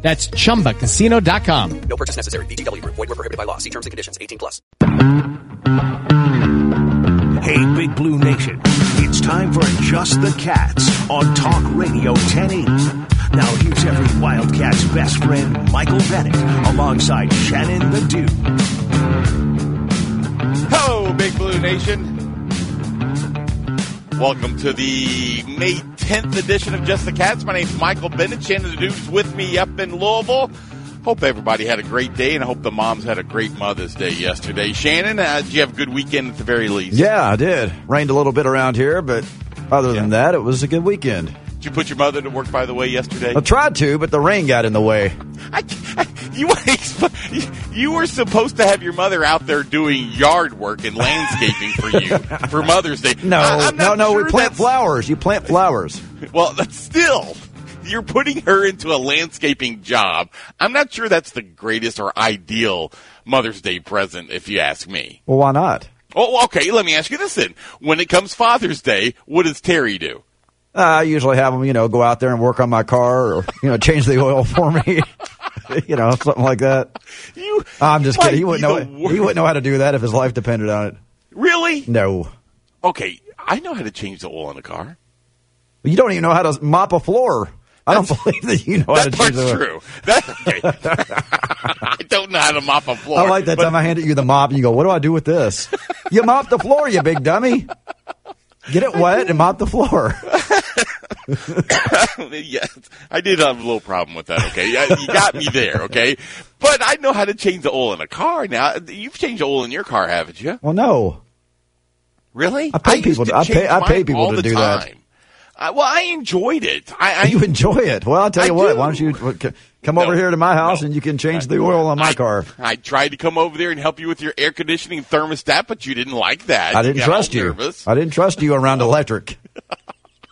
That's chumbacasino.com. No purchase necessary. VGW Group. Void were prohibited by law. See terms and conditions. 18 plus. Hey, Big Blue Nation. It's time for Just the Cats on Talk Radio 1080. Now here's every Wildcat's best friend, Michael Bennett, alongside Shannon the Dude. Hello, Big Blue Nation. Welcome to the May 10th edition of Just the Cats. My name's Michael Bennett. Shannon the Dude's with me up in Louisville. Hope everybody had a great day, and I hope the moms had a great Mother's Day yesterday. Shannon, uh, did you have a good weekend at the very least? Yeah, I did. Rained a little bit around here, but other than that, it was a good weekend. Did you put your mother to work, by the way, yesterday? I tried to, but the rain got in the way. I, I, you, you were supposed to have your mother out there doing yard work and landscaping for you for Mother's Day. No, I, no, no. sure we plant flowers. You plant flowers. Well, that's still, you're putting her into a landscaping job. I'm not sure that's the greatest or ideal Mother's Day present, if you ask me. Well, why not? Oh, okay. Let me ask you this then. When it comes Father's Day, what does Terry do? I usually have them, you know, go out there and work on my car, or you know, change the oil for me. you know, something like that. You. I'm just kidding. He wouldn't know. He wouldn't know how to do that if his life depended on it. Really? No, Okay. I know how to change the oil in a car. you don't even know how to mop a floor. I don't believe that you know how to That change the. true. That, okay. I don't know how to mop a floor. I like that but- time I handed you the mop and you go, "What do I do with this?" you mop the floor, you big dummy. Get it wet and mop the floor. yes, I did have a little problem with that. Okay, you got me there. Okay, but I know how to change the oil in a car. Now you've changed the oil in your car, haven't you? Well, no. Really? I pay used people to I pay- I pay people to do that. I, well, I enjoyed it. I, I You enjoy it. Well, I'll tell you I what. do. Why don't you come No, over here to my house no. and you can change the oil on my I, car. I tried to come over there and help you with your air conditioning thermostat, but you didn't like that. I didn't all trust you. nervous. I didn't trust you around electric.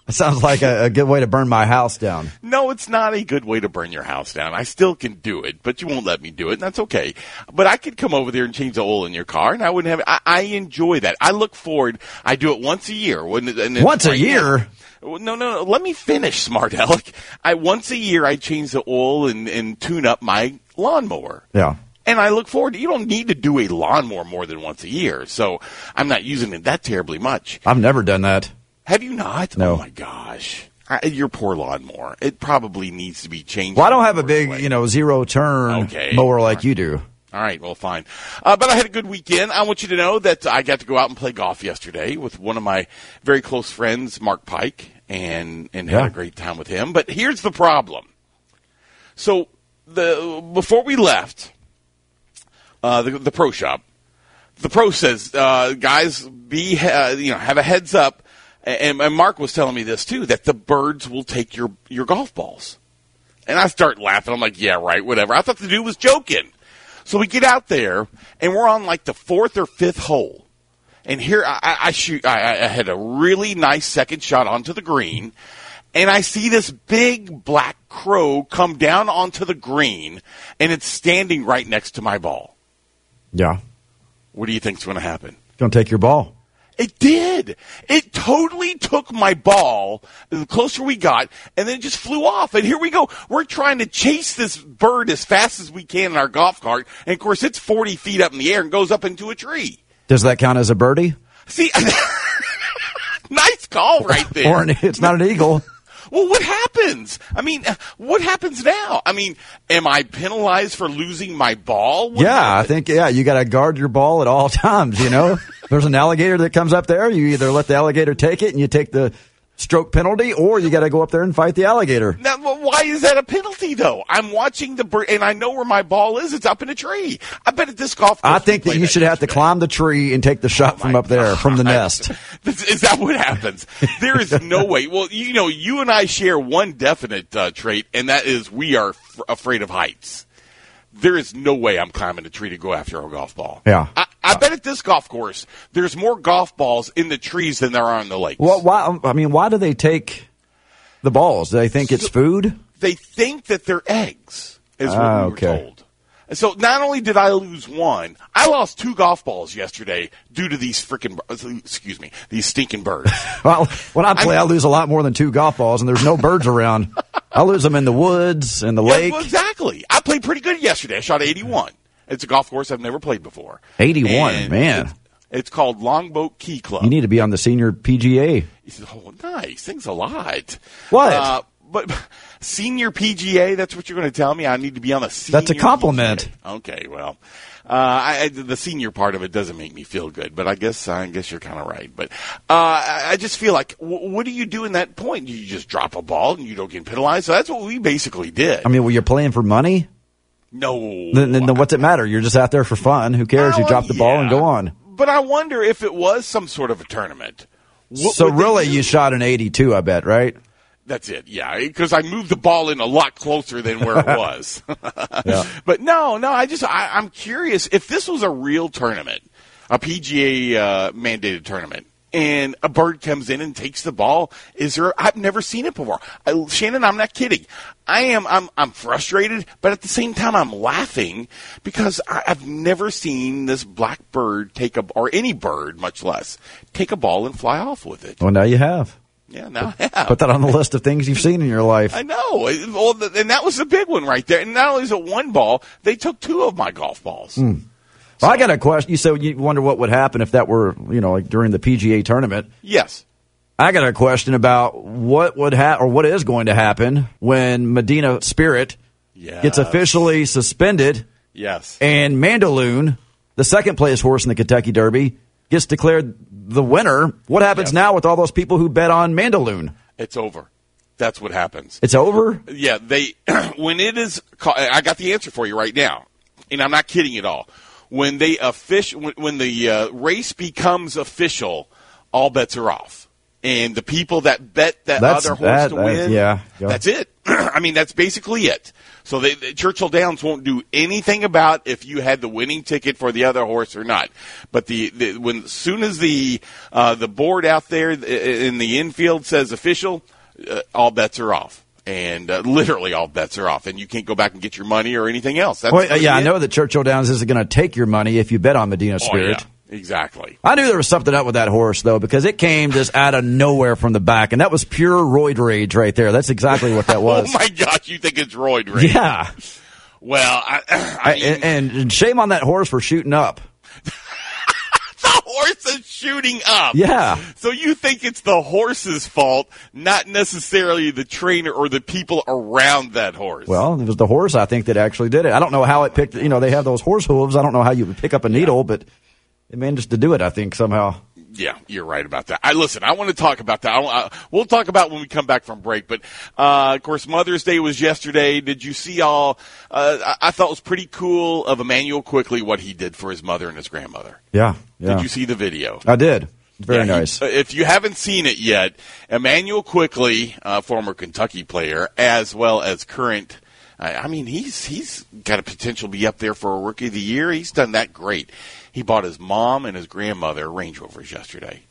It sounds like a, a good way to burn my house down. No, it's not a good way to burn your house down. I still can do it, but you won't let me do it, and that's okay. But I could come over there and change the oil in your car, and I wouldn't have. I, I enjoy that. I look forward. I do it once a year. When, and Once a year? now- No, no, no. Let me finish, smart aleck. I once a year I change the oil and, and tune up my lawnmower. Yeah. And I look forward to, you don't need to do a lawnmower more than once a year. So I'm not using it that terribly much. I've never done that. Have you not? No. Oh my gosh. I, your poor lawnmower. It probably needs to be changed. Well, I don't have a big, way. you know, zero turn Okay. mower like you do. All right, well, fine. Uh, but I had a good weekend. I want you to know that I got to go out and play golf yesterday with one of my very close friends, Mark Pike, and and had a great time with him. But here's the problem. So the before we left uh, the, the pro shop, the pro says, uh, guys, be you know have a heads up. And, and Mark was telling me this too that the birds will take your your golf balls. And I start laughing. I'm like, yeah, right, whatever. I thought the dude was joking. So we get out there, and we're on like the fourth or fifth hole. And here I, I- I shoot. I, I had a really nice second shot onto the green, and I see this big black crow come down onto the green, and it's standing right next to my ball. Yeah. What do you think's going to happen? Going to take your ball. It did. It totally took my ball the closer we got, and then it just flew off. And here we go. We're trying to chase this bird as fast as we can in our golf cart. And of course, it's 40 feet up in the air and goes up into a tree. Does that count as a birdie? See, nice call right there. Or an, it's not an eagle. Well, what happens? I mean, what happens now? I mean, am I penalized for losing my ball? What yeah, I think yeah, you got to guard your ball at all times. You know, there's an alligator that comes up there. You either let the alligator take it and you take the stroke penalty, or you got to go up there and fight the alligator. Now, why is that a penalty, though? I'm watching the bird, and I know where my ball is. It's up in a tree. I bet at this golf. I think that you should have to climb the tree and take the shot from up there, from the nest. Is is that what happens? There is no way. Well, you know, you and I share one definite uh, trait, and that is we are f- afraid of heights. there is no way I'm climbing a tree to go after a golf ball. Yeah. I, I bet at this golf course, there's more golf balls in the trees than there are in the lakes. Well, why? I mean, why do they take the balls? Do they think it's food? They think that they're eggs, is what Ah, we were okay. told. And so not only did I lose one, I lost two golf balls yesterday due to these freaking, excuse me, these stinking birds. Well, when I play, I, I'm- lose a lot more than two golf balls, and there's no birds around. I lose them in the woods, in the Yeah, lake. well, exactly. I played pretty good yesterday. I shot 81. It's a golf course I've never played before. 81, And man. It's, it's called Longboat Key Club. You need to be on the senior PGA. He said, "Oh, nice. Thanks a lot." What? Uh, but senior PGA. That's what you're going to tell me. I need to be on the senior. That's a compliment. PGA. Okay, well, uh, I, the senior part of it doesn't make me feel good, but I guess I guess you're kind of right. But uh, I, just feel like, w- what do you do in that point? Do you just drop a ball and you don't get penalized? So that's what we basically did. I mean, well, you're playing for money. No. Then, then what's it matter? You're just out there for fun. Who cares? You drop the ball and go on. But I wonder if it was some sort of a tournament. What so really, you shot an 82, I bet, right? That's it. Yeah, because I moved the ball in a lot closer than where it was. But no, no. I just I, I'm curious if this was a real tournament, a PGA uh, mandated tournament, and a bird comes in and takes the ball. Is there? I've never seen it before. I, Shannon, I'm not kidding. I am. I'm. I'm frustrated, but at the same time, I'm laughing because I, I've never seen this black bird take a or any bird, much less take a ball and fly off with it. Well, now you have. Yeah, now I have. Put that on the list of things you've seen in your life. I know. Well, and that was the big one right there. And not only is it one ball, they took two of my golf balls. Hmm. Well, I got a question. You said you wonder what would happen if that were, you know, like during the PGA tournament. Yes. I got a question about what would happen or what is going to happen when Medina Spirit Yes. gets officially suspended Yes. and Mandaloun, the second place horse in the Kentucky Derby, gets declared the winner. What happens Yes. now with all those people who bet on Mandaloun? It's over. That's what happens. It's over. Yeah, they when it is. I got the answer for you right now, and I'm not kidding at all. When they official, when, when the uh, race becomes official, all bets are off, and the people that bet that That's- other horse that- to that- win, yeah, yeah. that's it. I mean, that's basically it. So they, they- Churchill Downs won't do anything about if you had the winning ticket for the other horse or not. But the, the when as soon as the uh, the board out there in the infield says official, uh, all bets are off. And uh, literally all bets are off, and you can't go back and get your money or anything else. That's Well, yeah, I know that Churchill Downs isn't going to take your money if you bet on Medina Oh, Spirit. yeah, exactly. I knew there was something up with that horse though because it came just out of nowhere from the back, and that was pure roid rage right there. That's exactly what that was. Oh my gosh, you think it's roid rage? yeah, Well, I, I mean, and, and shame on that horse for shooting up. horse is shooting up. Yeah. So you think it's the horse's fault, not necessarily the trainer or the people around that horse. Well, it was the horse I think that actually did it. I don't know how it picked. You know, they have those horse hooves. I don't know how you would pick up a needle, but it managed to do it. I think somehow. Yeah, you're right about that. I listen. I want to talk about that. I, I, we'll talk about when we come back from break. But uh, of course, Mother's Day was yesterday. Did you see all? Uh, I, I thought it was pretty cool of Immanuel Quickley what he did for his mother and his grandmother. Yeah, yeah. Did you see the video? I did. Very Yeah, nice. uh, if you haven't seen it yet, Immanuel Quickley, uh, former Kentucky player, as well as current. I I mean, he's he's got a potential to be up there for a rookie of the year. He's done that great. He bought his mom and his grandmother Range Rovers yesterday,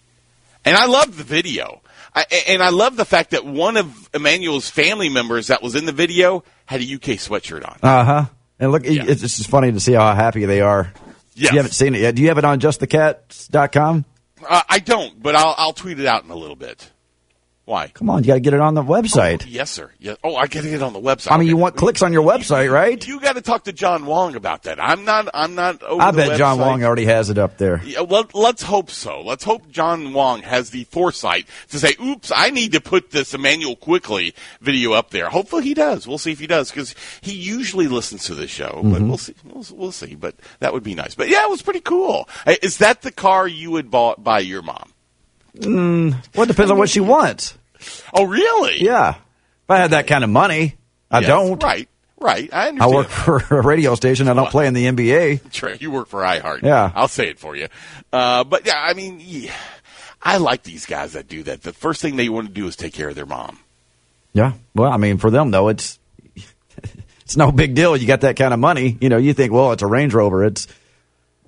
and I love the video. I, and I love the fact that one of Immanuel's family members that was in the video had a UK sweatshirt on. Uh huh. And look, Yeah. it's just funny to see how happy they are. Yes. You haven't seen it yet. Do you have it on justthecats.com? Uh, I don't, but I'll I'll tweet it out in a little bit. Why? Come on, you got to get it on the website. Yes, sir. Yes. Oh, I got to get it on the website. I mean, you want clicks on your website, right? You got to talk to John Wong about that. I'm not. I'm not. Over I bet John. Wong already has it up there. Yeah, well, let's hope so. Let's hope John Wong has the foresight to say, "Oops, I need to put this Immanuel Quickley video up there." Hopefully, he does. We'll see if he does because he usually listens to the show. But Mm-hmm. we'll see. We'll, we'll see. But that would be nice. But yeah, it was pretty cool. Is that the car you would bought by your mom? Well, it depends on what she wants. Oh, really? Yeah. If I had that kind of money, I Yes, don't. Right. Right. I I work for a radio station. I don't play in the NBA. Trey, you work for iHeart. Yeah. I'll say it for you. Uh, but yeah, I mean, yeah, I like these guys that do that. The first thing they want to do is take care of their mom. Yeah. Well, I mean, for them though, it's it's no big deal. You got that kind of money. You know, you think, well, it's a Range Rover. It's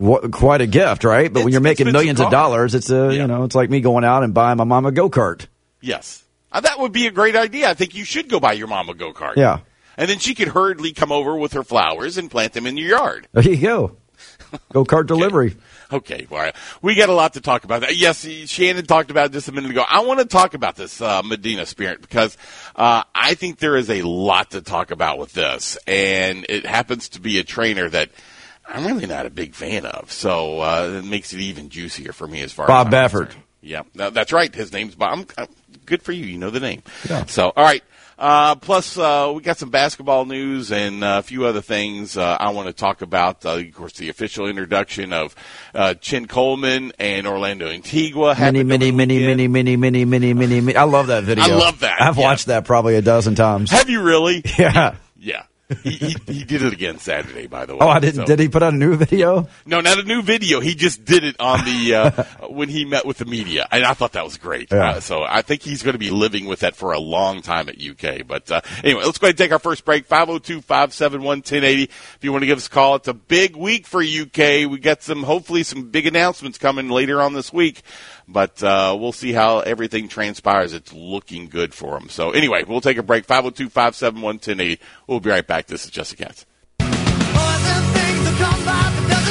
wh- quite a gift, right? But when you're making millions of dollars, it's a, Yeah. you know, it's like me going out and buying my mom a go kart. Yes. Uh, that would be a great idea. I think you should go buy your mom a go kart. Yeah. And then she could hurriedly come over with her flowers and plant them in your yard. There you go. Go kart delivery. Okay, right. We got a lot to talk about. Yes, Shannon talked about it just a minute ago. I want to talk about this uh, Medina Spirit because uh, I think there is a lot to talk about with this, and it happens to be a trainer that I'm really not a big fan of. So uh, it makes it even juicier for me as far Bob as I'm Baffert. concerned. Yeah, no, that's right. His name's Bob. I'm, uh, good for you. You know the name. Yeah. So, all right. Uh, plus, uh, we got some basketball news and uh, a few other things uh, I want to talk about. Uh, of course, the official introduction of uh, Chin Coleman and Orlando Antigua. Mini, happened mini, over the mini, weekend. mini, mini, mini, mini, mini, mini. I love that video. I love that, I've yeah. watched that probably a dozen times. Have you really? Yeah. Yeah. He, he, he did it again Saturday, by the way. Oh, I didn't. So- Did he put out a new video? No, not a new video. He just did it on the uh, when he met with the media, and I thought that was great. Yeah. Uh, so I think he's going to be living with that for a long time at UK. But uh, anyway, let's go ahead and take our first break. 502-571-1080. If you want to give us a call, it's a big week for UK. We got some hopefully some big announcements coming later on this week. But uh, we'll see how everything transpires. It's looking good for them. So anyway, we'll take a break. 502-571-1080. We'll be right back. This is Jessica Katz.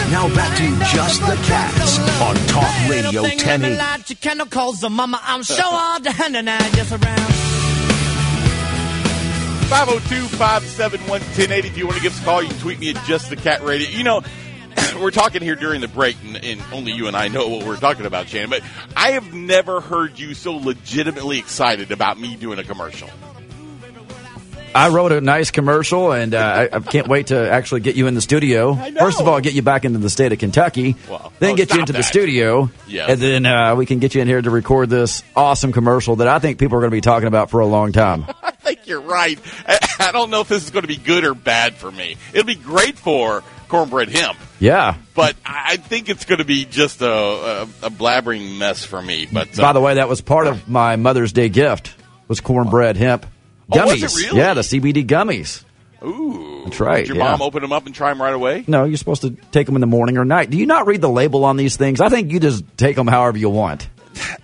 Now back to Just the Cats on Talk Radio 1080. Chemicals, I'm sure all the hand and I just around. 502-571-1080. If you want to give us a call, you can tweet me at Just the Cat Radio. You know, we're talking here during the break, and, and only you and I know what we're talking about, Shannon. But I have never heard you so legitimately excited about me doing a commercial. I wrote a nice commercial, and uh, I, I can't wait to actually get you in the studio. First of all, get you back into the state of Kentucky, Well, then oh, get you stop into the studio, Yes. and then uh, we can get you in here to record this awesome commercial that I think people are going to be talking about for a long time. I think you're right. I, I don't know if this is going to be good or bad for me. It'll be great for cornbread hemp, yeah. but I I think it's going to be just a, a, a blabbering mess for me. But uh, By the way, that was part of my Mother's Day gift was cornbread hemp Oh, gummies. it really? Yeah, the CBD gummies. ooh, That's right, Did your yeah. mom open them up and try them right away? No, you're supposed to take them in the morning or night. Do you not read the label on these things? I think you just take them however you want.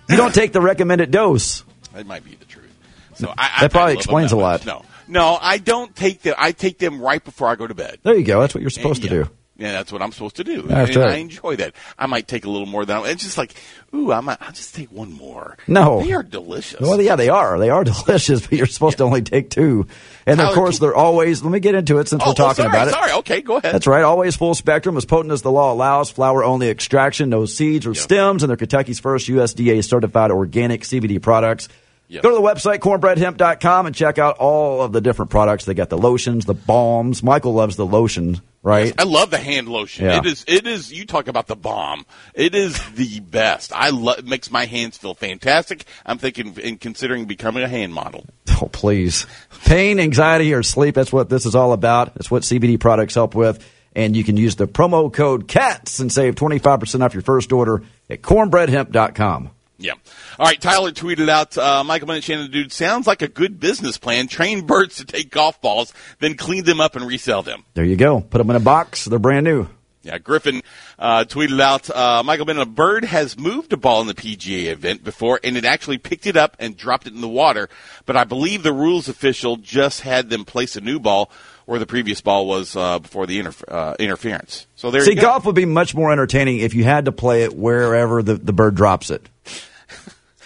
You don't take the recommended dose. That might be the truth. So I, I- That probably I explains that a much. lot. No, no, I don't take them. I take them right before I go to bed. There you go. That's what you're supposed yeah. to do. Yeah, that's what I'm supposed to do. That's and right. I enjoy that. I might take a little more than it's just like, ooh, I might. I'll just take one more. No. they are delicious. Well, yeah, they are. They are delicious, but you're supposed to only take two. And of course, they're always. Let me get into it since oh, we're talking oh, sorry, about it. Sorry, okay, go ahead. That's right. Always full spectrum, as potent as the law allows. Flower only extraction, no seeds or stems, and they're Kentucky's first USDA certified organic CBD products. Yep. Go to the website, cornbreadhemp.com, and check out all of the different products. They got the lotions, the balms. Michael loves the lotion, right? I love the hand lotion. Yeah. It is. It is. You talk about the bomb. It is the best. I love. It makes my hands feel fantastic. I'm thinking in considering becoming a hand model. Oh, please. Pain, anxiety, or sleep. That's what this is all about. That's what CBD products help with. And you can use the promo code CATS and save 25% off your first order at cornbreadhemp.com. Yeah. All right. Tyler tweeted out, uh, Michael Bennett Shannon, dude, sounds like a good business plan. Train birds to take golf balls, then clean them up and resell them. There you go. Put them in a box. They're brand new. Yeah, Griffin uh, tweeted out, uh, Michael Bennett, a bird has moved a ball in the PGA event before, and it actually picked it up and dropped it in the water. But I believe the rules official just had them place a new ball where the previous ball was uh, before the interf- uh, interference. So there See, you go. See golf would be much more entertaining if you had to play it wherever the, the bird drops it.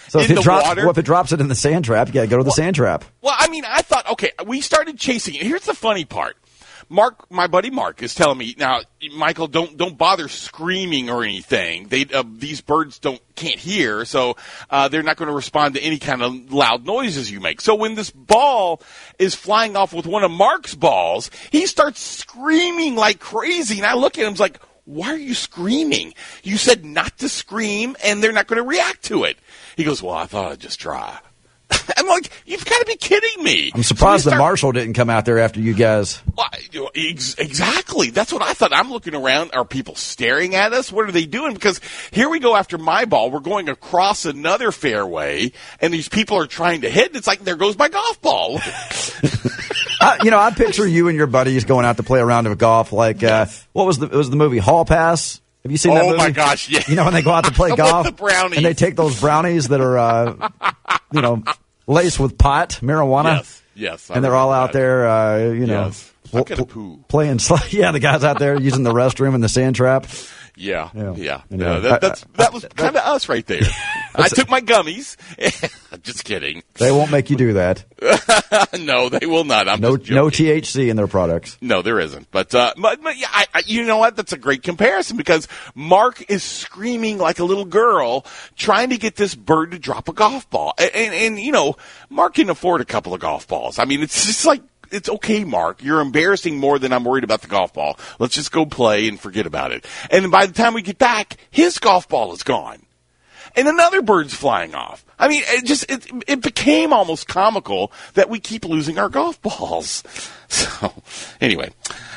So if it the drops, water? well, if it drops it in the sand trap, you got to go to the sand trap. Well, I mean, I thought, okay, we started chasing it. Here's the funny part. Mark, my buddy Mark, is telling me now, Michael, don't don't bother screaming or anything. They uh, these birds don't can't hear, so uh, they're not going to respond to any kind of loud noises you make. So when this ball is flying off with one of Mark's balls, he starts screaming like crazy, and I look at him I like. Why are you screaming? You said not to scream, and they're not going to react to it. He goes, "Well, I thought I'd just try." I'm like, you've got to be kidding me. I'm surprised So we the start- marshal didn't come out there after you guys. Well, ex- exactly. That's what I thought. I'm looking around. Are people staring at us? What are they doing? Because here we go after my ball. We're going across another fairway, and these people are trying to hit. And it's like there goes my golf ball. I, you know, I picture you and your buddies going out to play a round of golf. Like, uh, what was the it was the movie Hall Pass? Have you seen that Oh, movie? my gosh, yeah. You know when they go out to play golf the and they take those brownies that are, uh, you know, laced with pot, marijuana. Yes, yes, I and they're all out that. there, uh, you know, Yes. Poo. playing. Sl- yeah, the guys out there using the restroom and the sand trap. Yeah, Yeah. yeah. No, that, that's that was kind of us right there. I took my gummies. Just kidding. They won't make you do that. no, they will not. I'm No, no. THC in their products. No, there isn't. But, uh, but, but yeah, I, I, you know what? That's a great comparison because Mark is screaming like a little girl trying to get this bird to drop a golf ball. And, and, and you know, Mark can afford a couple of golf balls. I mean, it's just like, it's okay, Mark. You're embarrassing more than I'm worried about the golf ball. Let's just go play and forget about it. And by the time we get back, his golf ball is gone and another bird's flying off. I mean, it just it, it became almost comical that we keep losing our golf balls. So, anyway,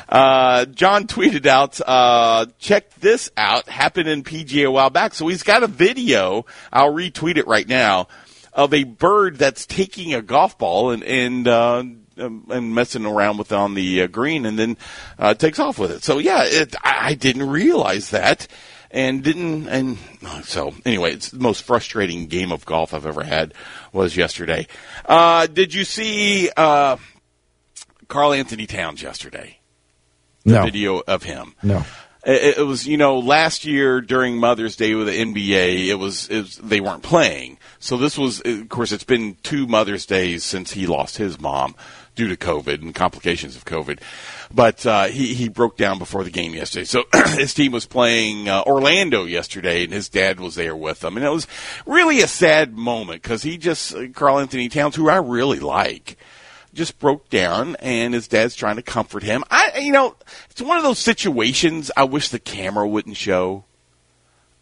uh, John tweeted out, uh, check this out, happened in PGA a while back. So he's got a video. I'll retweet it right now of a bird that's taking a golf ball and and. Uh, um, and messing around with it on the uh, green, and then uh, takes off with it. So yeah, it, I, I didn't realize that, and didn't. And so anyway, it's the most frustrating game of golf I've ever had was yesterday. Uh, did you see uh, Karl-Anthony Towns yesterday? The No, video of him. no. It, it was, you know, last year during Mother's Day with the NBA, it was, it was they weren't playing. So this was, of course, it's been two Mother's Days since he lost his mom due to COVID and complications of COVID. But uh, he he broke down before the game yesterday. So his team was playing uh, Orlando yesterday, and his dad was there with them, and it was really a sad moment because he just Karl-Anthony Towns, who I really like just broke down and his dad's trying to comfort him. I, you know, it's one of those situations I wish the camera wouldn't show.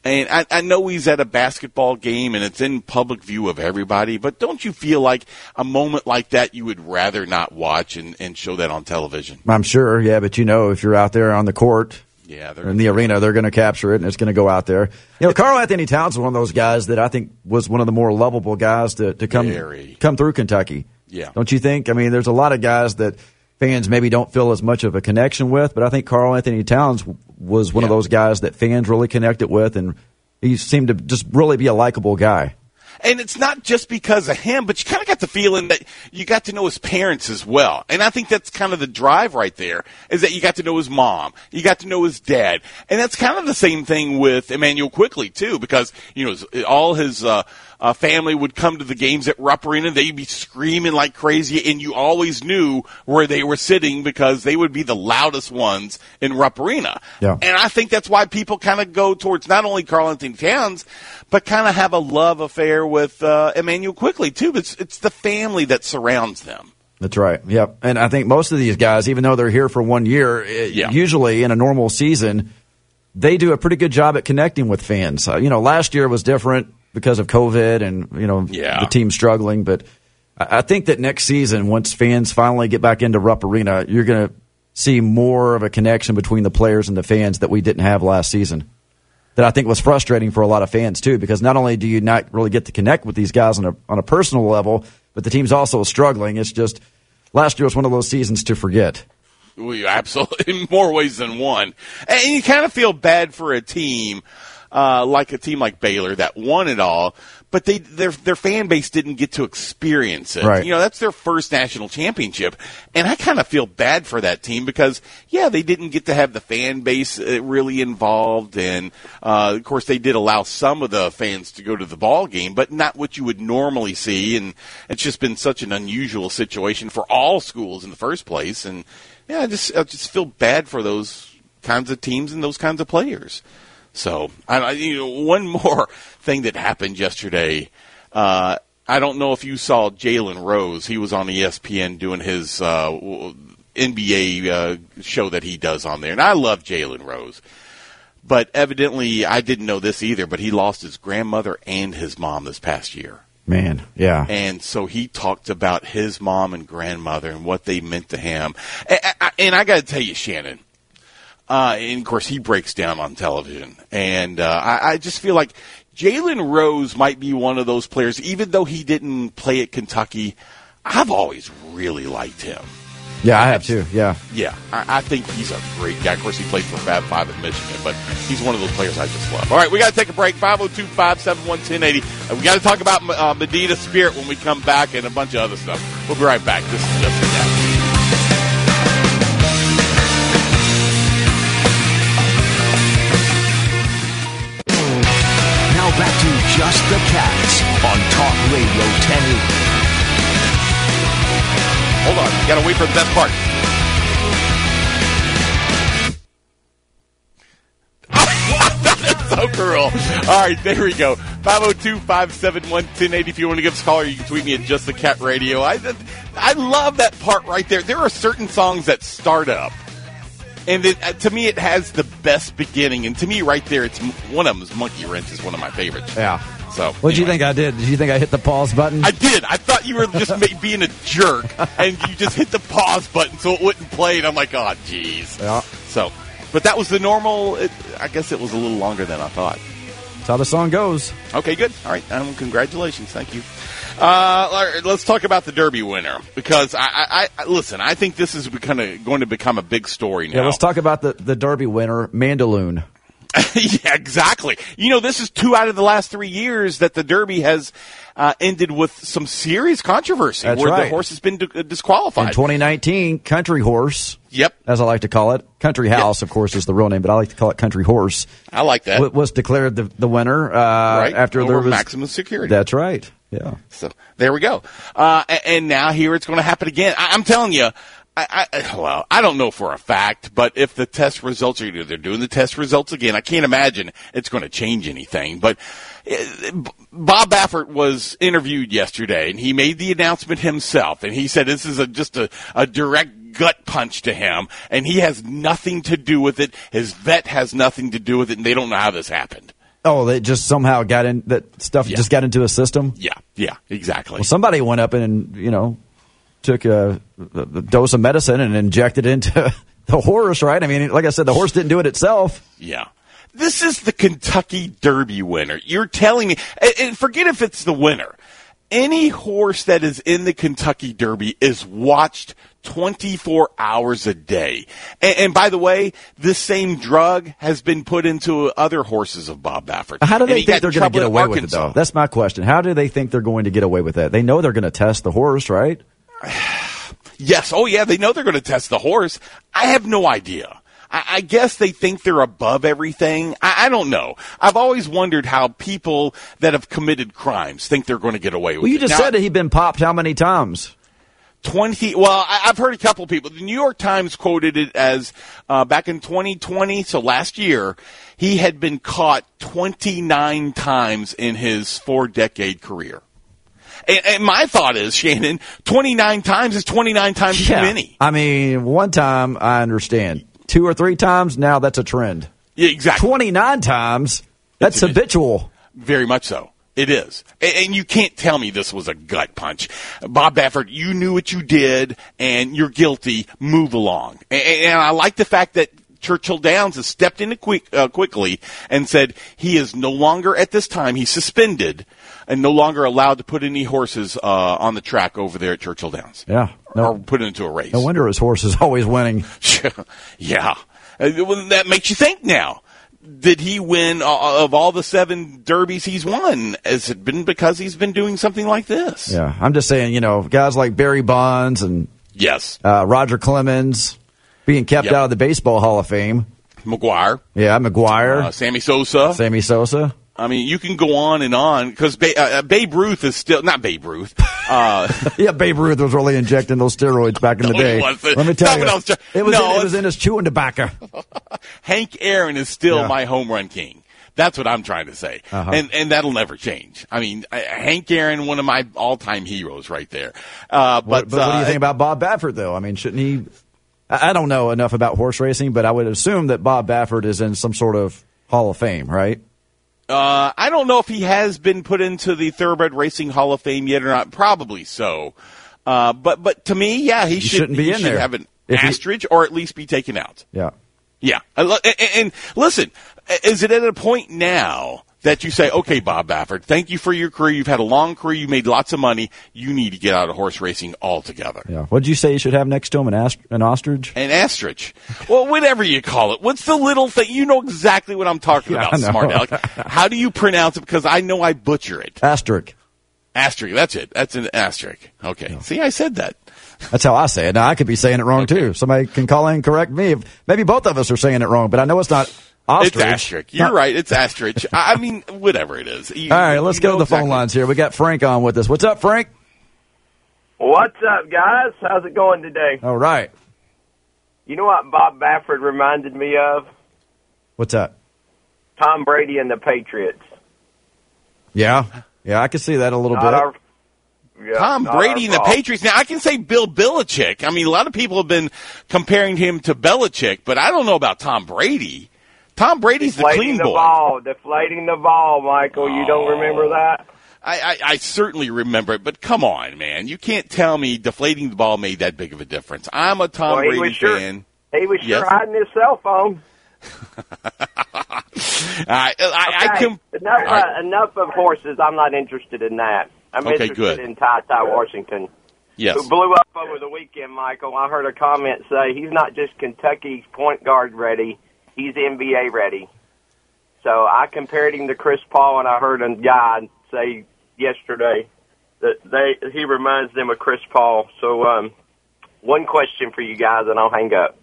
And I, I know he's at a basketball game and it's in public view of everybody, but don't you feel like a moment like that you would rather not watch and, and show that on television? I'm sure, yeah, but you know, if you're out there on the court, Yeah, in the arena, they're going to capture it and it's going to go out there. You know, Karl-Anthony Towns is one of those guys that I think was one of the more lovable guys to, to come Very. come through Kentucky. Yeah. Don't you think? I mean, there's a lot of guys that fans maybe don't feel as much of a connection with, but I think Karl-Anthony Towns was one of those guys that fans really connected with, and he seemed to just really be a likable guy. And it's not just because of him, but you kind of got the feeling that you got to know his parents as well. And I think that's kind of the drive right there is that you got to know his mom, you got to know his dad, and that's kind of the same thing with Immanuel Quickley too, because you know all his uh, uh, family would come to the games at Rupp Arena. They'd be screaming like crazy, and you always knew where they were sitting because they would be the loudest ones in Rupp Arena. Yeah. And I think that's why people kind of go towards not only Karl-Anthony Towns, but kind of have a love affair with uh, Immanuel Quickley too. It's it's the family that surrounds them. That's right. Yep. And I think most of these guys, even though they're here for one year, it- Yeah. usually in a normal season, they do a pretty good job at connecting with fans. Uh, you know, last year was different because of COVID and, you know, Yeah. the team struggling. But I think that next season, once fans finally get back into Rupp Arena, you're going to see more of a connection between the players and the fans that we didn't have last season. That I think was frustrating for a lot of fans too, because not only do you not really get to connect with these guys on a on a personal level, but the team's also struggling. It's just last year was one of those seasons to forget. We absolutely in more ways than one, and you kind of feel bad for a team. Uh, like a team like Baylor that won it all, but they their their fan base didn't get to experience it. Right. You know, that's their first national championship, and I kind of feel bad for that team because yeah, they didn't get to have the fan base uh, really involved, and uh, of course they did allow some of the fans to go to the ball game, but not what you would normally see, and it's just been such an unusual situation for all schools in the first place, and yeah, I just I just feel bad for those kinds of teams and those kinds of players. So, I, I- you know, one more thing that happened yesterday. Uh, I don't know if you saw Jalen Rose. He was on ESPN doing his uh, NBA uh, show that he does on there, and I love Jalen Rose. But evidently, I didn't know this either. But he lost his grandmother and his mom this past year. Man, yeah. And so he talked about his mom and grandmother and what they meant to him. And, and I got to tell you, Shannon, uh, and of course he breaks down on television. And uh, I, I just feel like Jalen Rose might be one of those players, even though he didn't play at Kentucky. I've always really liked him. Yeah, I have too. Yeah. Yeah, I, I think he's a great guy. Of course, he played for Fab Five at Michigan, but he's one of those players I just love. All right, we got to take a break. 502 571 1080. Uh, We got to talk about uh, Medina Spirit when we come back and a bunch of other stuff. We'll be right back. This is just that. Just the Cats on Talk Radio 1080. Hold on, got to wait for the best part. So cruel. All right, there we go. 502 571 1080. If you want to give us a call, or you can tweet me at Just the Cat Radio. I, I love that part right there. There are certain songs that start up. And it, uh, to me, it has the best beginning. And to me, right there, it's one of them is Monkey Wrench is one of my favorites. Yeah. So, What did you think I did? Did you think I hit the pause button? I did. I thought you were just being a jerk, and you just hit the pause button so it wouldn't play. And I'm like, oh, jeez. Yeah. So, but that was the normal. It, I guess it was a little longer than I thought. That's how the song goes. Okay, good. All right. Um, congratulations. Thank you. Uh, let's talk about the Derby winner because I, I, I listen. I think this is kind of going to become a big story now. Yeah, let's talk about the, the Derby winner, Mandaloun. yeah, exactly. You know, this is two out of the last three years that the Derby has uh, ended with some serious controversy That's where the horse has been d- disqualified. In 2019, Country Horse, yep, as I like to call it, Country House, of course, is the real name, but I like to call it Country Horse, I like that. wa- was declared the, the winner uh, right after over there was maximum security. That's right. Yeah. So there we go. Uh, and now here it's going to happen again. I- I'm telling you. I, I, well, I don't know for a fact, but if the test results are they're doing the test results again, I can't imagine it's going to change anything. But uh, Bob Baffert was interviewed yesterday, and he made the announcement himself, and he said this is a, just a, a direct gut punch to him, and he has nothing to do with it. His vet has nothing to do with it, and they don't know how this happened. Oh, they just somehow got in, that stuff Yeah. just got into a system? Yeah, yeah, exactly. Well, somebody went up and, you know, took a, a dose of medicine and injected it into the horse, right? I mean, like I said, the horse didn't do it itself. Yeah. This is the Kentucky Derby winner. You're telling me, and- and forget if it's the winner. Any horse that is in the Kentucky Derby is watched 24 hours a day. And, and by the way, this same drug has been put into other horses of Bob Baffert. How do they think they're going to get away with it, though? That's my question. How do they think they're going to get away with that? They know they're going to test the horse, right? Yes. Oh, yeah. They know they're going to test the horse. I have no idea. I, I guess they think they're above everything. I, I don't know. I've always wondered how people that have committed crimes think they're going to get away with Well, you it. just Now, said that he'd been popped how many times? 20 well I, i've heard a couple of people the new york times quoted it as uh, back in 2020 so last year he had been caught 29 times in his four decade career and, and my thought is shannon 29 times is 29 times too many I mean, one time I understand. Two or three times, now that's a trend. yeah, exactly 29 times, that's It's habitual. Very much so. It is. And, and you can't tell me this was a gut punch. Bob Baffert, you knew what you did and you're guilty. Move along. And, and I like the fact that Churchill Downs has stepped in quick, uh, quickly and said he is no longer at this time, he's suspended and no longer allowed to put any horses uh, on the track over there at Churchill Downs. Yeah. Or put it into a race. no wonder his horse is always winning. yeah. Uh, well, that makes you think now. Did he win uh, of all the seven derbies he's won? Has it been because he's been doing something like this? Yeah. I'm just saying, you know, guys like Barry Bonds and Yes. uh, Roger Clemens being kept Yep. out of the Baseball Hall of Fame. McGwire, Yeah, McGwire, uh, Sammy Sosa. Sammy Sosa. I mean, you can go on and on because ba- uh, uh, Babe Ruth is still not Babe Ruth. Uh, Yeah, Babe Ruth was really injecting those steroids back in the No, day. Let me tell Not you, when I was try- it was No, in, it was in his chewing tobacco. Hank Aaron is still Yeah. my home run king. That's what I'm trying to say, Uh-huh. and and that'll never change. I mean, uh, Hank Aaron, one of my all time heroes, right there. Uh, but What, but what do uh, you think about Bob Baffert, though? I mean, shouldn't he? I I don't know enough about horse racing, but I would assume that Bob Baffert is in some sort of Hall of Fame, right? Uh, I don't know if he has been put into the Thoroughbred Racing Hall of Fame yet or not. Probably so. Uh, but but to me, yeah, he, should, shouldn't be he in should there. have an If he- or at least be taken out. Yeah. Yeah. And, and listen, is it at a point now that you say, okay, Bob Baffert, thank you for your career. You've had a long career. You made lots of money. You need to get out of horse racing altogether. Yeah. What did you say you should have next to him? An, ast- an ostrich? An asterisk. Well, whatever you call it. What's the little thing? You know exactly what I'm talking Yeah, about, smart aleck. How do you pronounce it? Because I know I butcher it. Asterisk. Asterisk. That's it. That's an asterisk. Okay. See, I said that. That's how I say it. Now I could be saying it wrong too. Somebody can call in and correct me. Maybe both of us are saying it wrong, but I know it's not ostrich. It's asterisk. You're right. It's asterisk. I I mean, whatever it is. You- All right, let's go to the phone lines here. We got Frank on with us. What's up, Frank? What's up, guys? How's it going today? All right. You know what Bob Baffert reminded me of? What's that? Tom Brady and the Patriots. Yeah. Yeah, I can see that a little Not bit. our, yeah, Tom Brady and the. Patriots. Now I can say Bill Belichick. I mean, a lot of people have been comparing him to Belichick, but I don't know about Tom Brady. Tom Brady's the Deflating clean the boy. ball, deflating the ball, Michael. You don't remember that? I, I, I certainly remember it, but come on, man. You can't tell me deflating the ball made that big of a difference. I'm a Tom Well, Brady sure- fan. He was sure Yes. hiding his cell phone. I, I, I Okay, com- enough, All right. uh, enough of horses. I'm not interested in that. I'm Okay, interested good. in Ty Ty Washington. yes. who blew up over the weekend, Michael. I heard a comment say he's not just Kentucky's point guard ready, he's NBA ready. So I compared him to Chris Paul, and I heard a guy say yesterday that they he reminds them of Chris Paul. So um, one question for you guys, and I'll hang up.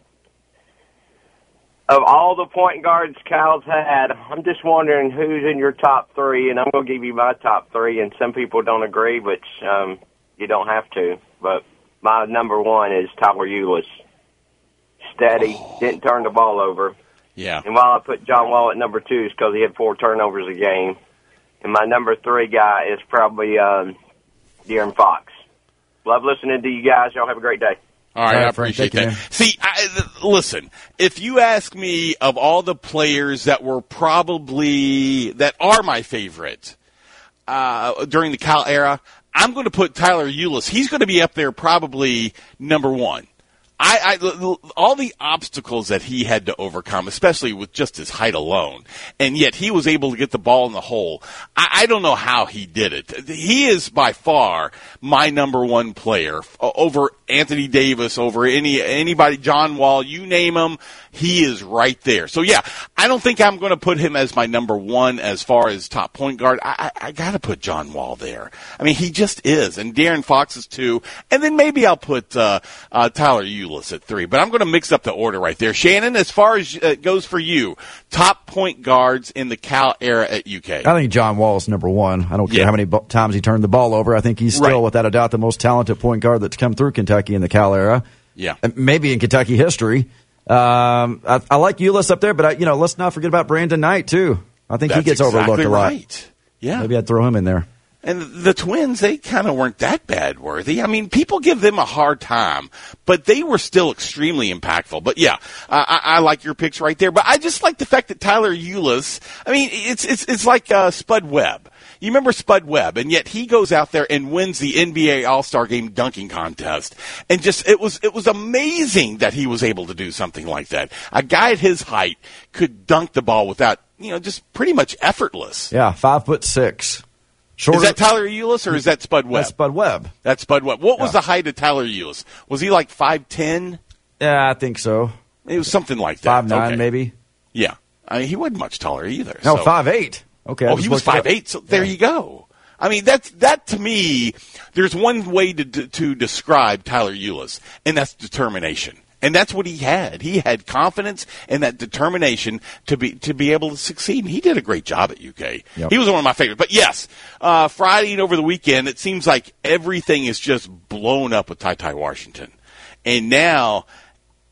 Of all the point guards Cal's had, I'm just wondering who's in your top three, and I'm going to give you my top three. And some people don't agree, which um, you don't have to. But my number one is Tyler Ulis. Steady, didn't turn the ball over. Yeah. And while I put John Wall at number two, is because he had four turnovers a game. And my number three guy is probably um, De'Aaron Fox. Love listening to you guys. Y'all have a great day. All right, All I appreciate thank that. man. See, I, th- listen, if you ask me of all the players that were probably that are my favorite uh, during the Cal era, I'm going to put Tyler Ulis. He's going to be up there probably number one. I, I, all the obstacles that he had to overcome, especially with just his height alone, and yet he was able to get the ball in the hole. I, I don't know how he did it. He is by far my number one player over Anthony Davis, over any anybody, John Wall, you name him, he is right there. So yeah, I don't think I'm going to put him as my number one as far as top point guard. I, I, I got to put John Wall there. I mean, he just is, and De'Aaron Fox is two, and then maybe I'll put uh, uh, Tyler Ulis at three. But I'm going to mix up the order right there. Shannon, as far as uh, it goes for you, top point guards in the Cal era at UK. I think John Wall is number one. I don't care Yeah. how many bo- times he turned the ball over. I think he's still, Right. without a doubt, the most talented point guard that's come through Kentucky in the Cal era. Yeah. Maybe in Kentucky history. Um, I, I like Ulis up there, but I, you know, let's not forget about Brandon Knight too. I think That's he gets exactly overlooked a lot. Right. Yeah. Maybe I'd throw him in there. And the twins, they kind of weren't that bad worthy. I mean, people give them a hard time, but they were still extremely impactful. But yeah, I, I, I like your picks right there. But I just like the fact that Tyler Ulis, I mean, it's, it's, it's like, uh, Spud Webb. You remember Spud Webb, and yet he goes out there and wins the NBA All-Star Game dunking contest. And just, it was, it was amazing that he was able to do something like that. A guy at his height could dunk the ball without, you know, just pretty much effortless. Yeah, five foot six. Shorter, Is that Tyler Ulis or is that Spud Webb? That's Spud Webb. That's Bud Webb. What was Yeah. the height of Tyler Ulis? Was he like five ten? Yeah, I think so. It was something like that. Five nine, Okay. maybe. Yeah, I mean, he wasn't much taller either. No, so- five eight. Okay. Oh, he was looked it up. five eight. So there you go. I mean, that's that to me. There's one way to to describe Tyler Ulis, and that's determination. And that's what he had. He had confidence and that determination to be to be able to succeed. And he did a great job at UK. Yep. He was one of my favorites. But yes, uh, Friday and over the weekend, it seems like everything is just blown up with Ty Ty Washington, and now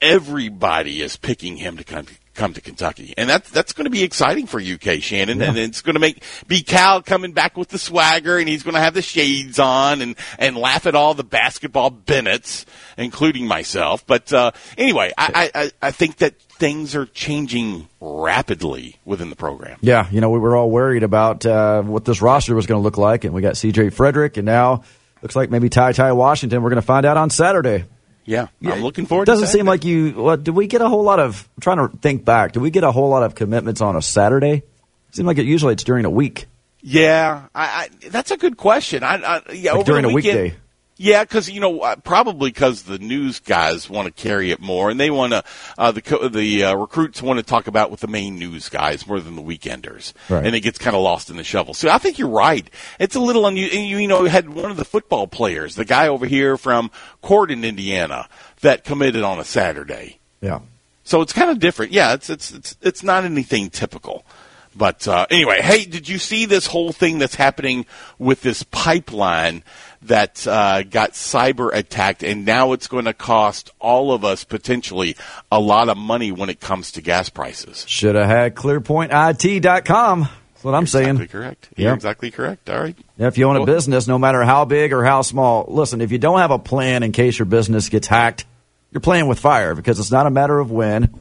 everybody is picking him to come come to Kentucky, and that's that's going to be exciting for UK, Shannon, and it's going to make be Cal coming back with the swagger, and he's going to have the shades on and and laugh at all the basketball Bennetts, including myself. But uh, anyway, I, I I- I think that things are changing rapidly within the program. Yeah, you know, we were all worried about uh, what this roster was going to look like, and we got C.J. Frederick, and now looks like maybe Ty Ty Washington. We're going to find out on Saturday. Yeah, I'm looking forward. To it doesn't seem like you. What did we get a whole lot of? I'm trying to think back. Did we get a whole lot of commitments on a Saturday? Seems like it usually it's during a week. Yeah, I, I, that's a good question. I, I yeah, Like during a weekend, weekday. Yeah, because you know uh, probably because the news guys want to carry it more, and they want to uh, the co- the uh, recruits want to talk about with the main news guys more than the weekenders, Right. and it gets kind of lost in the shuffle. So I think you're right. It's a little unusual. You, you know, had one of the football players, the guy over here from Corydon, Indiana, that committed on a Saturday. Yeah. So it's kind of different. Yeah, it's it's it's it's not anything typical. But uh, anyway, hey, did you see this whole thing that's happening with this pipeline that uh, got cyber attacked, and now it's going to cost all of us potentially a lot of money when it comes to gas prices? Should have had ClearPointIT.com. That's what I'm Exactly saying. correct. Yeah. You're exactly correct. All right. If you own a business, no matter how big or how small, listen, if you don't have a plan in case your business gets hacked, you're playing with fire because it's not a matter of when,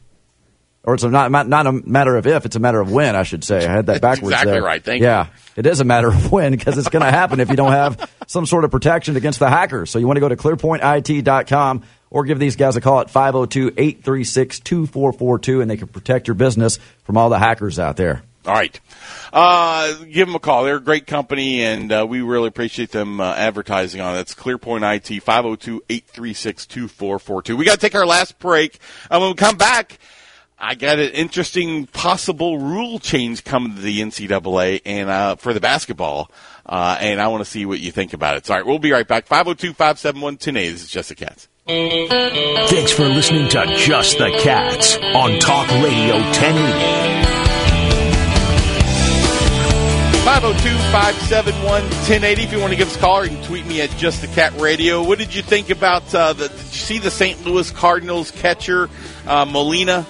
or it's not not not a matter of if, it's a matter of when. I should say. I had that backwards. exactly there. right. Thank yeah, it is a matter of when because it's going to happen if you don't have some sort of protection against the hackers. So you want to go to clearpointit.com or give these guys a call at 502-836-2442 and they can protect your business from all the hackers out there. All right. Uh, give them a call. They're a great company, and uh, we really appreciate them uh, advertising on it. It's ClearPoint IT, 502-836-2442. We got to take our last break. And when we come back, I got an interesting possible rule change coming to the NCAA and uh, for the basketball, uh, and I want to see what you think about it. So, all right, we'll be right back. 502-571-1080. This is Just the Cats. Thanks for listening to Just the Cats on Talk Radio 1080. 502-571-1080 if you want to give us a call or you can tweet me at just the cat radio what did you think about uh, the did you see the st louis cardinals catcher uh, molina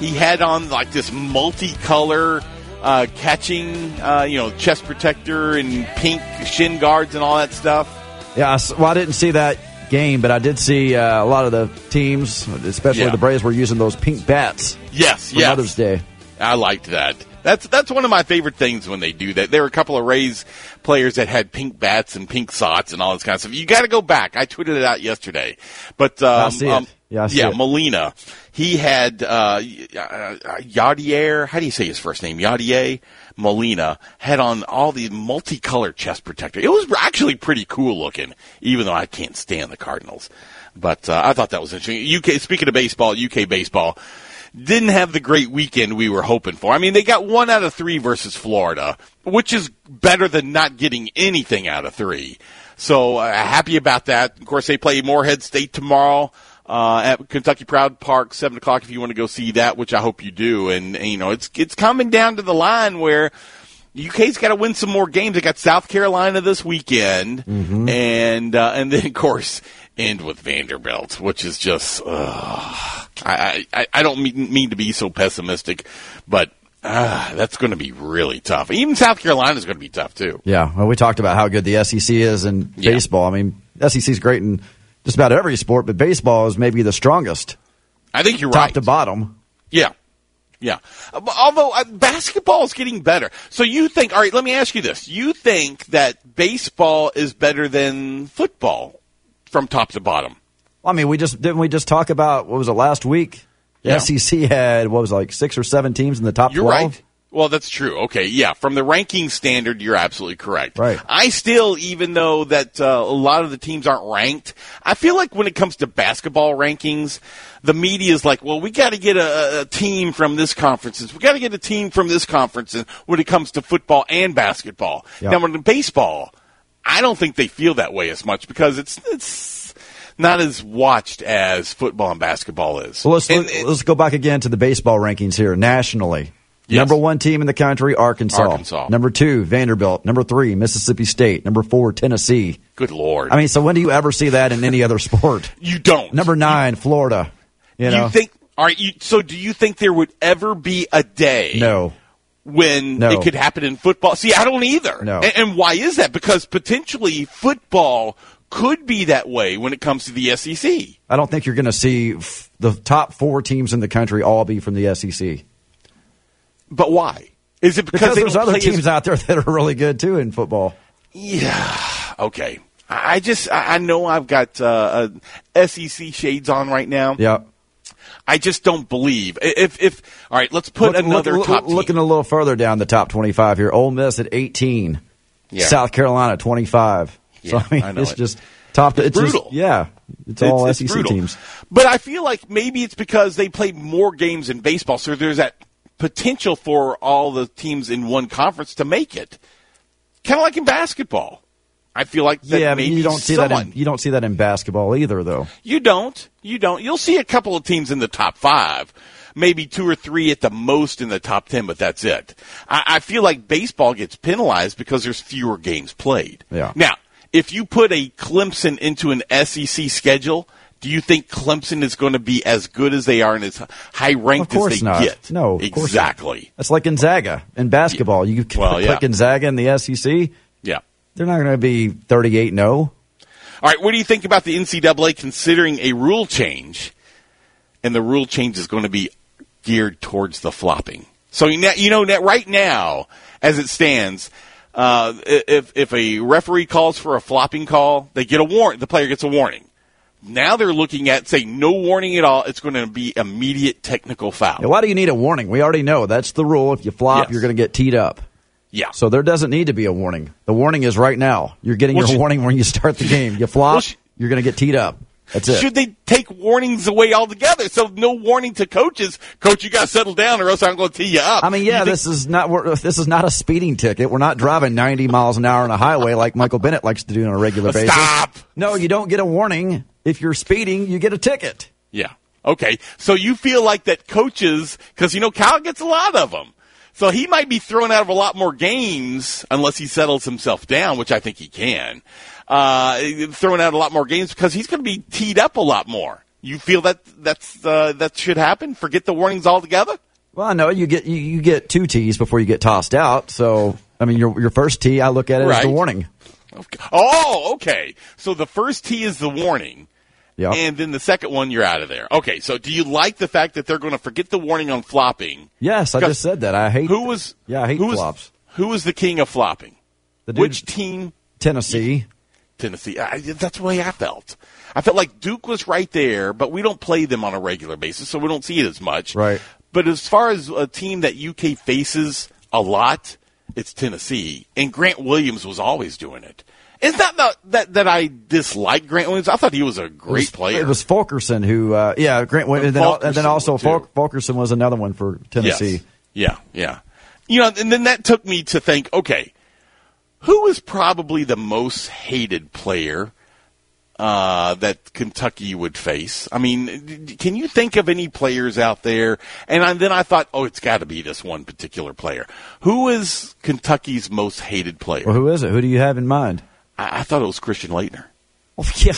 he had on like this multicolor uh, catching uh, you know chest protector and pink shin guards and all that stuff Yeah, well, I didn't see that game, but I did see uh, a lot of the teams, especially Yeah. the Braves, were using those pink bats yes yes Mother's Day. I liked that. That's that's one of my favorite things when they do that. There were a couple of Rays players that had pink bats and pink socks and all this kind of stuff. You got to go back. I tweeted it out yesterday, but um, I see it. um, Yeah, I see yeah, it. Molina. He had uh, Yadier. How do you say his first name? Yadier Molina had on all the multicolored chest protector. It was actually pretty cool looking, even though I can't stand the Cardinals. But uh, I thought that was interesting. UK. Speaking of baseball, UK baseball didn't have the great weekend we were hoping for. I mean, they got one out of three versus Florida, which is better than not getting anything out of three. So uh, happy about that. Of course, they play Morehead State tomorrow. Uh, at Kentucky Proud Park, seven o'clock. If you want to go see that, which I hope you do, and, and you know it's it's coming down to the line where UK's got to win some more games. They got South Carolina this weekend, and uh, and then of course end with Vanderbilt, which is just. Uh, I, I I don't mean, mean to be so pessimistic, but uh, that's going to be really tough. Even South Carolina is going to be tough too. Yeah, well, we talked about how good the SEC is in Yeah. baseball. I mean, SEC is great in just about every sport, but baseball is maybe the strongest, I think you're top right. Top to bottom. Yeah. Yeah. Uh, Although uh, basketball is getting better. So you think, all right, let me ask you this. You think that baseball is better than football from top to bottom? I mean, we just didn't we just talk about what was it last week? The Yeah. SEC had what was it, like six or seven teams in the top You're twelve. right. Well, that's true. Okay, yeah. From the ranking standard, you're absolutely correct. Right. I still, even though that uh, a lot of the teams aren't ranked, I feel like when it comes to basketball rankings, the media is like, well, we got to get a, a team from this conferences. We got to get a team from this conference and when it comes to football and basketball. Now, when baseball, I don't think they feel that way as much because it's it's not as watched as football and basketball is. Well, let's And- let's go back again to the baseball rankings here nationally. Yes. Number one team in the country, Arkansas. Arkansas. Number two, Vanderbilt. Number three, Mississippi State. Number four, Tennessee. good lord. I mean, so when do you ever see that in any other sport? you don't. Number nine, Florida. You know, think? All right. You, so, do you think there would ever be a day? no. When No. it could happen in football? See, I don't either. No. And, and why is that? Because potentially football could be that way when it comes to the SEC. I don't think you're going to see f- the top four teams in the country all be from the SEC. But why? Is it because, Because there's other play as- teams out there that are really good too in football. Yeah. Okay. I just I know I've got uh, uh, SEC shades on right now. Yeah. I just don't believe if if all right. Let's put Look- another look- top looking a little further down the top 25 here. Ole Miss at 18. Yeah. South Carolina 25. so Yeah, I mean, I know it's it. just top. It's It's, just- brutal. yeah, it's, all it's SEC brutal. teams. But I feel like maybe it's because they play more games in baseball, so there's that potential for all the teams in one conference to make it. Kind of like in basketball. I feel like that yeah, maybe you don't see that. In, you don't see that in basketball either, though. You don't. You don't. You'll see a couple of teams in the top five, maybe two or three at the most in the top ten, but that's it. I, I feel like baseball gets penalized because there's fewer games played. Yeah. Now, if you put a Clemson into an SEC schedule, do you think Clemson is going to be as good as they are and as high ranked as they not. get? No, of course not. exactly. That's like Gonzaga in basketball. You can Well, put yeah. Gonzaga in the SEC. Yeah. They're not going to be 38 0. All right, what do you think about the NCAA considering a rule change? And the rule change is going to be geared towards the flopping. So you know, you know that right now, as it stands, uh, if if a referee calls for a flopping call, they get a warning. The player gets a warning. Now they're looking at say no warning at all. It's going to be immediate technical foul. Now, why do you need a warning? We already know that's the rule. If you flop, Yes. you're going to get teed up. Yeah. So there doesn't need to be a warning. The warning is right now. You're getting Well, your should- warning when you start the game. You flop, Well, you're going to get teed up. That's it. Should they take warnings away altogether? So no warning to coaches. Coach, you got to settle down, or else I'm going to tee you up. I mean, yeah, this is not this is not a speeding ticket. We're not driving 90 miles an hour on a highway like Michael Bennett likes to do on a regular basis. Stop. No, you don't get a warning. If you're speeding, you get a ticket. Yeah. Okay. So you feel like that coaches, because you know Cal gets a lot of them. So he might be thrown out of a lot more games unless he settles himself down, which I think he can. Uh, thrown out a lot more games because he's going to be teed up a lot more. You feel that that's uh, that should happen? Forget the warnings altogether. Well, no, you get you, you get two tees before you get tossed out. So, I mean, your your first tee, I look at it as Right. the warning. Okay. Oh, okay. So the first tee is the warning. Yeah. And then the second one, you're out of there. Okay, so do you like the fact that they're going to forget the warning on flopping? yes, I just said that. I hate Who was? Yeah, I hate who was, flops. Who was the king of flopping? The dude- Which team? Tennessee. Tennessee. I, that's the way I felt. I felt like Duke was right there, but we don't play them on a regular basis, so we don't see it as much. Right. But as far as a team that UK faces a lot, it's Tennessee, and Grant Williams was always doing it. It's not that that, that I dislike Grant Williams. I thought he was a great It was- player. It was Fulkerson who, uh, yeah, Grant, and then, and then also. Fulkerson was another one for Tennessee. Yes. Yeah, yeah. You know, and then that took me to think, okay, who is probably the most hated player uh, that Kentucky would face? I mean, can you think of any players out there? And I, then I thought, oh, it's got to be this one particular player. Who is Kentucky's most hated player? Well, who is it? Who do you have in mind? I, I thought it was Christian Laettner. Well, yeah.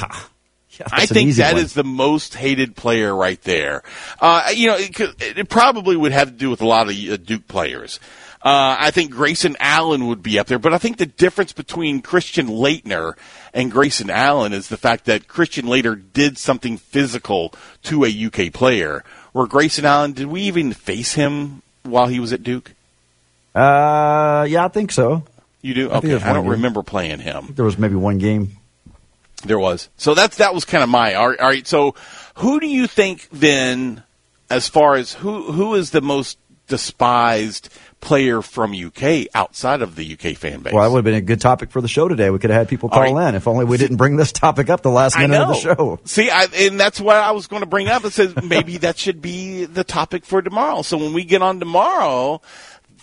yeah I think that is one. the most hated player right there. Uh, you know, it, could- it probably would have to do with a lot of uh, Duke players. Uh, I think Grayson Allen would be up there, but I think the difference between Christian Laettner and Grayson Allen is the fact that Christian Laettner did something physical to a UK player, where Grayson Allen, did we even face him while he was at Duke? Uh, yeah, I think so. You do? I Okay, I don't game. remember playing him. There was maybe one game. There was. So that's that was kind of my all right, all right. So who do you think then, as far as who who is the most despised player from UK outside of the UK fan base? Well, that would have been a good topic for the show today. We could have had people call right. in. If only we didn't bring this topic up the last minute of the show. See, I, and that's what I was going to bring up. It says maybe that should be the topic for tomorrow. So when we get on tomorrow,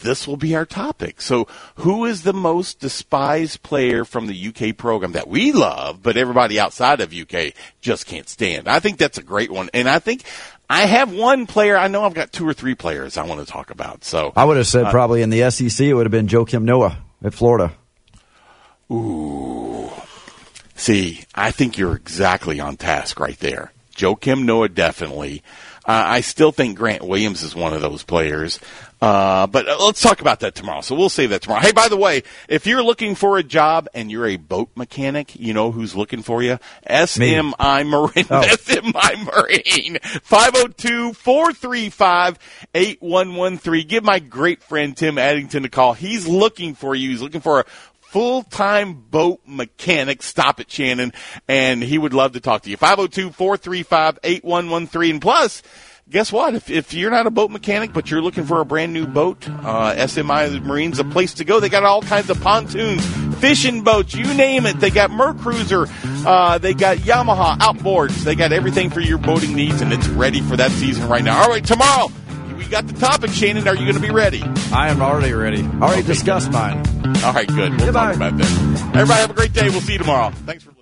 this will be our topic. So who is the most despised player from the UK program that we love, but everybody outside of UK just can't stand? I think that's a great one. And I think I have one player. I know I've got two or three players I want to talk about. So I would have said probably in the SEC it would have been Joakim Noah at Florida. Ooh. See, I think you're exactly on task right there. Joakim Noah definitely. Uh, I still think Grant Williams is one of those players. Uh, but let's talk about that tomorrow. So we'll save that tomorrow. Hey, by the way, if you're looking for a job and you're a boat mechanic, you know who's looking for you? SMI Marine. Oh. SMI Marine. 502-435-8113. Give my great friend Tim Addington a call. He's looking for you. He's looking for a full-time boat mechanic. Stop it, Shannon. And he would love to talk to you. 502-435-8113. And plus, guess what? If, if you're not a boat mechanic, but you're looking for a brand new boat, uh, SMI Marine's a place to go. They got all kinds of pontoons, fishing boats, you name it. They got Mercruiser, uh, they got Yamaha outboards. They got everything for your boating needs, and it's ready for that season right now. All right, tomorrow, we got the topic, Shannon. Are you going to be ready? I am already ready. Already discussed mine. All right, good. We'll Goodbye. talk about that. Everybody have a great day. We'll see you tomorrow. Thanks for.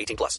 18 plus.